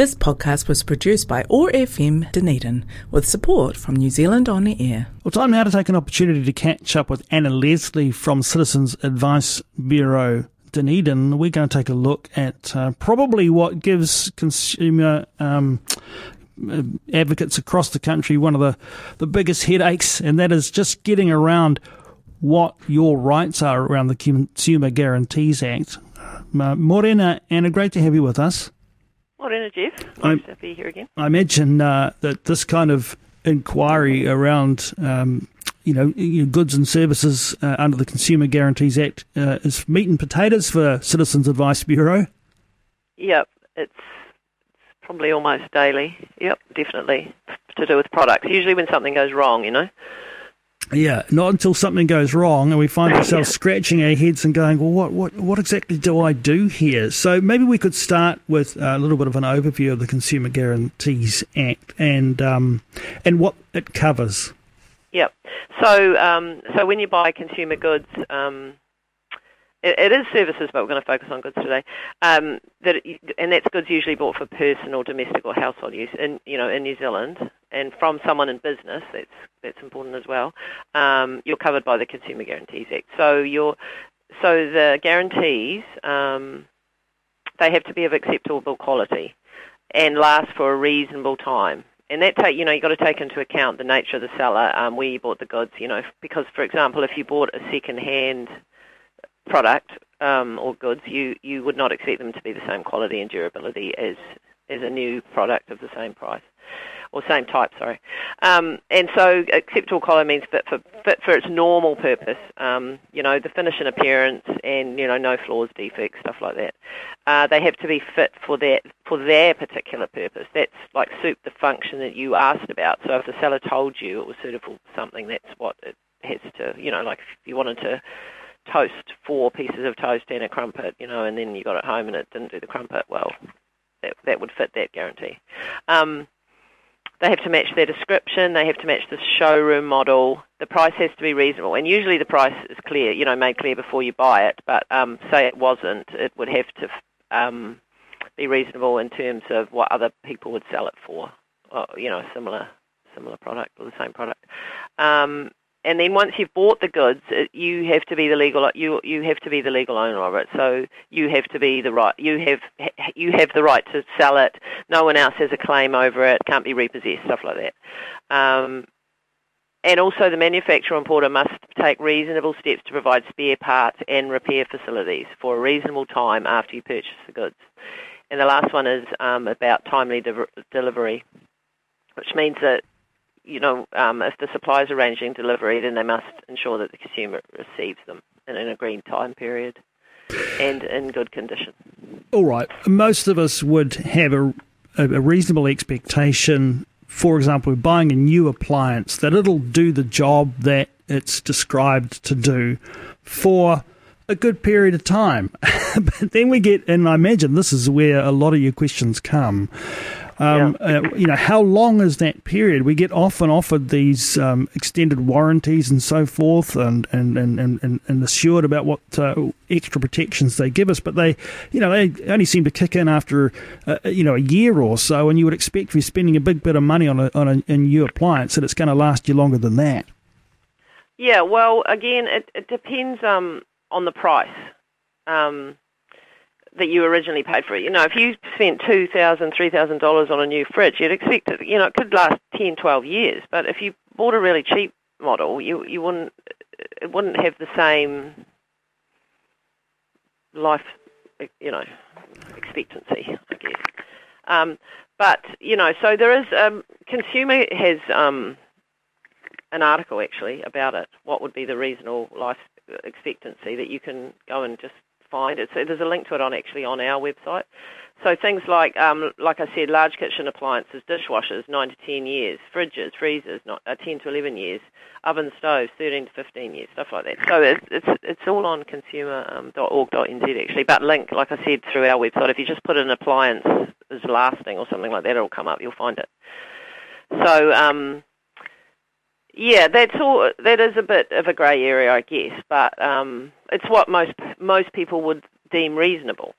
This podcast was produced by OAR FM Dunedin with support from New Zealand On the Air. Well, time now to take an opportunity to catch up with Anna Leslie from Citizens Advice Bureau Dunedin. We're going to take a look at uh, probably what gives consumer um, uh, advocates across the country one of the, the biggest headaches, and that is just getting around what your rights are around the Consumer Guarantees Act. Uh, Morena, Anna, great to have you with us. Morena, Jeff. Nice to be here again. I imagine uh, that this kind of inquiry around, um, you know, goods and services uh, under the Consumer Guarantees Act uh, is meat and potatoes for Citizens Advice Bureau. Yep, it's, it's probably almost daily. Yep, definitely to do with products. Usually when something goes wrong, you know. Yeah, not until something goes wrong and we find ourselves scratching our heads and going, well, what, what, what exactly do I do here? So maybe we could start with a little bit of an overview of the Consumer Guarantees Act and um, and what it covers. Yep. So um, so when you buy consumer goods, um, it, it is services, but we're going to focus on goods today. Um, that it, and that's goods usually bought for personal, domestic, or household use in you know in New Zealand, and from someone in business. That's that's important as well. Um, you're covered by the Consumer Guarantees Act. So you're so the guarantees um, they have to be of acceptable quality and last for a reasonable time. And that take you know you've got to take into account the nature of the seller, um, where you bought the goods. You know, because for example, if you bought a second-hand product um, or goods, you, you would not expect them to be the same quality and durability as as a new product of the same price or same type, sorry. Um, and so acceptable quality means fit for fit for its normal purpose. Um, you know, the finish and appearance, and you know, no flaws, defects, stuff like that. Uh, they have to be fit for that for their particular purpose. That's like suit the function that you asked about. So if the seller told you it was suitable for something, that's what it has to. You know, like if you wanted to toast four pieces of toast and a crumpet, you know, and then you got it home and it didn't do the crumpet, well, that that would fit that guarantee. Um, they have to match their description. They have to match the showroom model. The price has to be reasonable, and usually the price is clear, you know, made clear before you buy it. But um, say it wasn't, it would have to um, be reasonable in terms of what other people would sell it for, or, you know, a similar similar product or the same product. Um, and then once you've bought the goods, you have to be the legal you you have to be the legal owner of it. So you have to be the right you have you have the right to sell it. No one else has a claim over it. Can't be repossessed. Stuff like that. Um, and also, the manufacturer importer must take reasonable steps to provide spare parts and repair facilities for a reasonable time after you purchase the goods. And the last one is um, about timely de- delivery, which means that you know, um, if the supplier is arranging delivery, then they must ensure that the consumer receives them in an agreed time period and in good condition. All right. Most of us would have a, a reasonable expectation, for example, buying a new appliance, that it'll do the job that it's described to do for a good period of time. but then we get, and I imagine this is where a lot of your questions come. Um, yeah. uh, you know, how long is that period? We get often offered these um, extended warranties and so forth, and and and and, and assured about what uh, extra protections they give us, but they, you know, they only seem to kick in after uh, you know a year or so, and you would expect if you're spending a big bit of money on a on a, a new appliance that it's going to last you longer than that. Yeah, well, again, it, it depends um, on the price. Um, that you originally paid for it. You know, if you spent two thousand, three thousand dollars on a new fridge, you'd expect it. You know, it could last 10, 12 years. But if you bought a really cheap model, you you wouldn't it wouldn't have the same life, you know, expectancy. I guess. Um, but you know, so there is um, consumer has um, an article actually about it. What would be the reasonable life expectancy that you can go and just find it. So there's a link to it on actually on our website. So things like, um, like I said, large kitchen appliances, dishwashers, nine to ten years, fridges, freezers, not, uh, ten to eleven years, oven stoves, thirteen to fifteen years, stuff like that. So it's it's, it's all on consumer.org.nz um, actually, but link, like I said, through our website. If you just put in appliance is lasting or something like that, it'll come up. You'll find it. So um, yeah, that's all. That is a bit of a grey area, I guess, but um, it's what most most people would deem reasonable.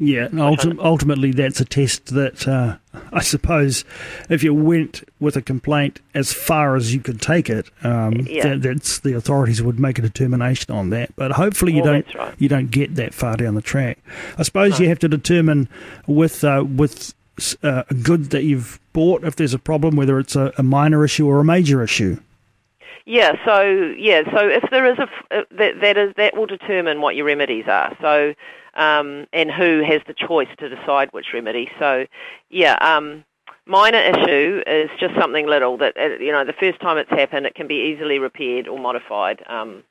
Yeah, and ulti- ultimately, that's a test that uh, I suppose if you went with a complaint as far as you could take it, um, Yeah. that, that's the authorities would make a determination on that. But hopefully, you Well, don't right. you don't get that far down the track. I suppose you have to determine with uh, with uh, a good that you've bought if there's a problem, whether it's a, a minor issue or a major issue. Yeah, so yeah, so if there is a uh, that that is that will determine what your remedies are. So um, and who has the choice to decide which remedy. So yeah, um, minor issue is just something little that uh, you know the first time it's happened, it can be easily repaired or modified. Um,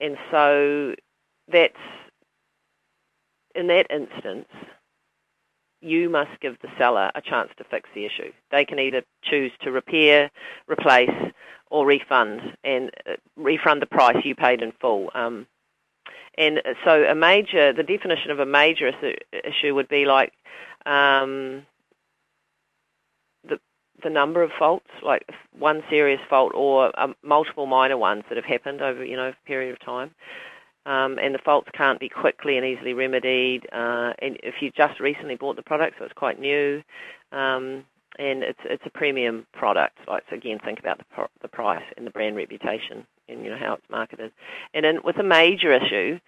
and so that's in that instance, you must give the seller a chance to fix the issue. They can either choose to repair, replace, or refund, and uh, refund the price you paid in full. Um, and so, a major, the definition of a major issue, issue would be like um, the the number of faults, like one serious fault or um, multiple minor ones that have happened over you know a period of time. Um, and the faults can't be quickly and easily remedied. Uh, and if you just recently bought the product, so it's quite new, um, and it's it's a premium product. Like so again, think about the the price and the brand reputation, and you know how it's marketed. And then with a major issue,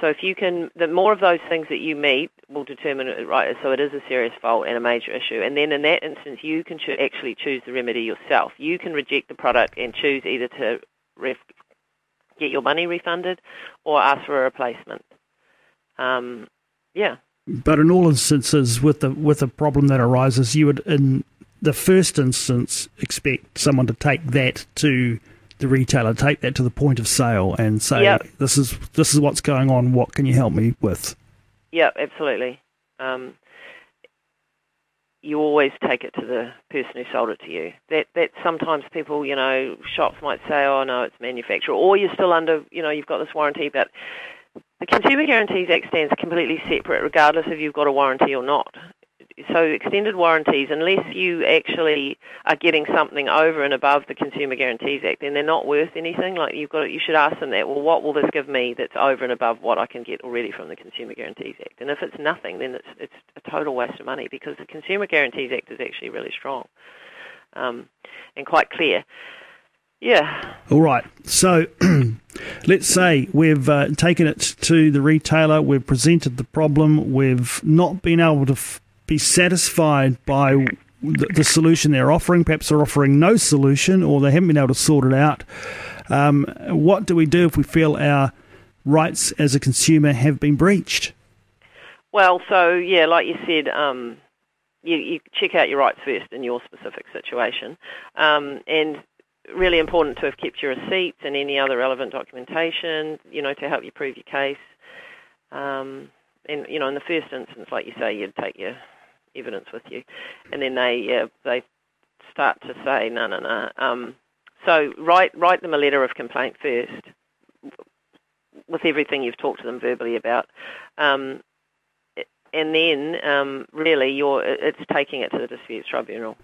so if you can, the more of those things that you meet will determine it, right. So it is a serious fault and a major issue. And then in that instance, you can cho- actually choose the remedy yourself. You can reject the product and choose either to ref- get your money refunded or ask for a replacement. Um, yeah. But in all instances, with the with a problem that arises, you would in the first instance expect someone to take that to the retailer, take that to the point of sale, and say, Yep. "This is this is what's going on. What can you help me with?" Yeah, absolutely. Um, you always take it to the person who sold it to you. That that sometimes people, you know, shops might say, "Oh no, it's manufacturer," or you're still under, you know, you've got this warranty. But the Consumer Guarantees Act stands completely separate, regardless if you've got a warranty or not. So extended warranties, unless you actually are getting something over and above the Consumer Guarantees Act, then they're not worth anything. Like you've got, you should ask them that. Well, what will this give me that's over and above what I can get already from the Consumer Guarantees Act? And if it's nothing, then it's it's a total waste of money because the Consumer Guarantees Act is actually really strong um, and quite clear. Yeah. All right. So let's say we've uh, taken it to the retailer, we've presented the problem, we've not been able to f- be satisfied by the, the solution they're offering. Perhaps they're offering no solution or they haven't been able to sort it out. Um, what do we do if we feel our rights as a consumer have been breached? Well, so yeah, like you said, um, you, you check out your rights first in your specific situation, um, and really important to have kept your receipts and any other relevant documentation, you know, to help you prove your case. Um, and you know, in the first instance, like you say, you'd take your evidence with you, and then they yeah, they start to say no, no, no. Um, so write write them a letter of complaint first, with everything you've talked to them verbally about. Um, and then um, really you're it's taking it to the disputes tribunal.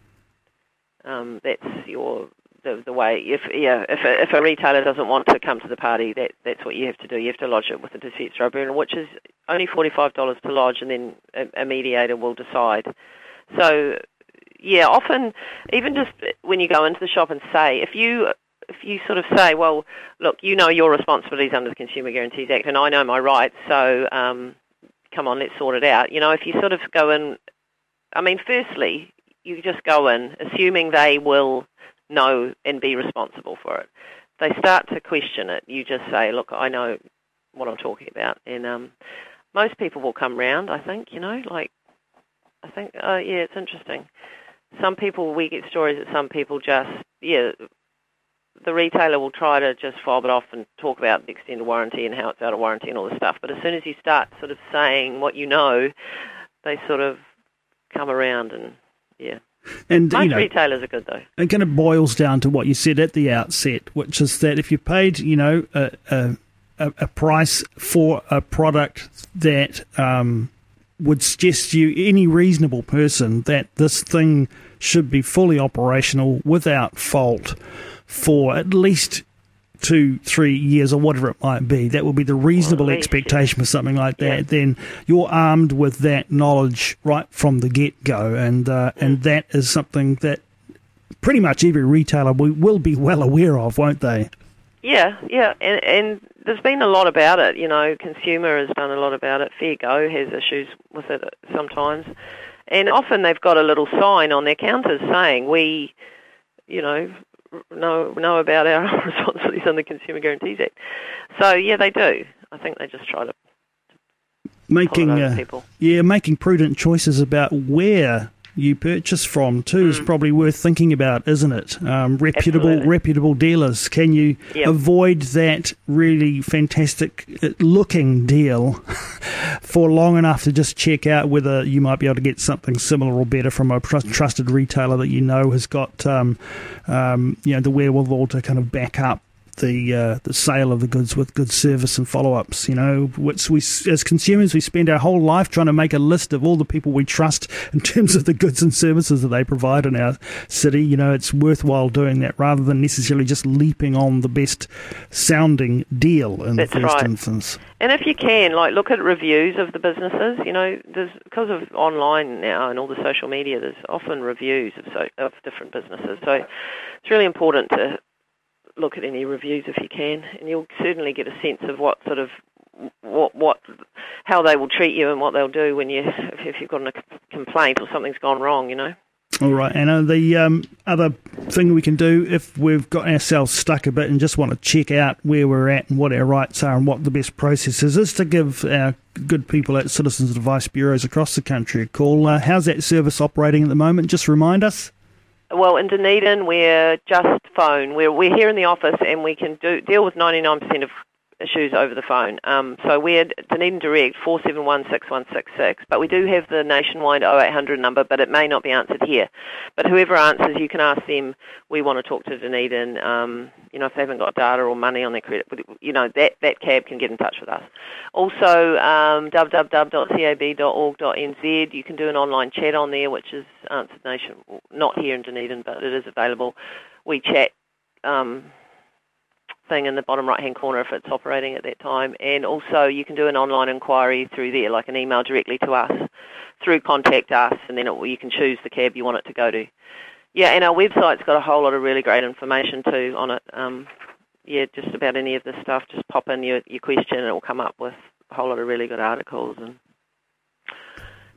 Um, that's your the, the way. If yeah, if a, if a retailer doesn't want to come to the party, that that's what you have to do. You have to lodge it with the disputes tribunal, which is only forty five dollars to lodge, and then a, a mediator will decide. So yeah, often even just when you go into the shop and say if you if you sort of say, well, look, you know your responsibilities under the Consumer Guarantees Act, and I know my rights, so um, come on, let's sort it out. You know, if you sort of go in, I mean, firstly, you just go in assuming they will know and be responsible for it. They start to question it. You just say, look, I know what I'm talking about, and um, most people will come round. I think, you know, like I think, uh, yeah, it's interesting. Some people, we get stories that some people just, yeah, the retailer will try to just fob it off and talk about the extended warranty and how it's out of warranty and all this stuff. But as soon as you start sort of saying what you know, they sort of come around and yeah. And Most you know, retailers are good though. it kind of boils down to what you said at the outset, which is that if you paid, you know, a, a, a a price for a product that um, would suggest to you any reasonable person that this thing should be fully operational without fault for at least two, three years or whatever it might be. That would be the reasonable expectation for something like that. Yeah. Then you're armed with that knowledge right from the get go, and uh, and that is something that pretty much every retailer will, will be well aware of, won't they? Yeah, yeah, and, and there's been a lot about it. You know, consumer has done a lot about it. Fair Go has issues with it sometimes, and often they've got a little sign on their counters saying we, you know, know know about our responsibilities under the Consumer Guarantees Act. So yeah, they do. I think they just try to Making uh, people. yeah, making prudent choices about where you purchase from too is probably worth thinking about, isn't it? Um, reputable Mm. Absolutely. reputable dealers. Can you Yep. avoid that really fantastic uh, looking deal for long enough to just check out whether you might be able to get something similar or better from a trust, trusted retailer that you know has got um, um, you know the wherewithal to kind of back up the uh, the sale of the goods with good service and follow ups. You know, which we as consumers we spend our whole life trying to make a list of all the people we trust in terms of the goods and services that they provide in our city. You know, it's worthwhile doing that rather than necessarily just leaping on the best sounding deal in That's the first right. instance. And if you can, like, look at reviews of the businesses. You know, there's because of online now and all the social media. There's often reviews of so, of different businesses. So it's really important to look at any reviews if you can, and you'll certainly get a sense of what sort of what what how they will treat you and what they'll do when you if, you've got a complaint or something's gone wrong. You know. All right, Anna. The um, other thing we can do if we've got ourselves stuck a bit and just want to check out where we're at and what our rights are and what the best process is, is to give our good people at Citizens Advice Bureaus across the country a call. Uh, how's that service operating at the moment? Just remind us. Well, in Dunedin, we're just phone. We're we're here in the office, and we can do deal with 99% of issues over the phone. Um, so we're Dunedin Direct four seven one six one six six. But we do have the nationwide 0800 number, but it may not be answered here. But whoever answers, you can ask them. We want to talk to Dunedin. Um, you know, if they haven't got data or money on their credit, you know that that CAB can get in touch with us. Also, um, www.cab.org.nz. You can do an online chat on there, which is answered nation, not here in Dunedin, but it is available. We chat um, thing in the bottom right hand corner if it's operating at that time, and also you can do an online inquiry through there, like an email directly to us through contact us, and then it, you can choose the CAB you want it to go to. Yeah, and our website's got a whole lot of really great information too on it. Um, yeah, just about any of this stuff. Just pop in your, your question and it will come up with a whole lot of really good articles and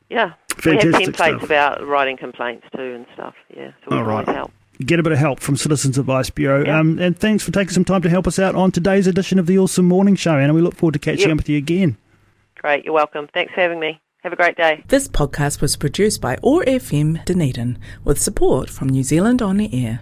yeah. we have templates stuff. about writing complaints too and stuff. Yeah, so we All can right. help. Get a bit of help from Citizens Advice Bureau. Yeah. Um, and thanks for taking some time to help us out on today's edition of the OARsome Morning Show, Anna. We look forward to catching Yep. up with you again. Great, you're welcome. Thanks for having me. Have a great day. This podcast was produced by OAR FM Dunedin with support from New Zealand On the Air.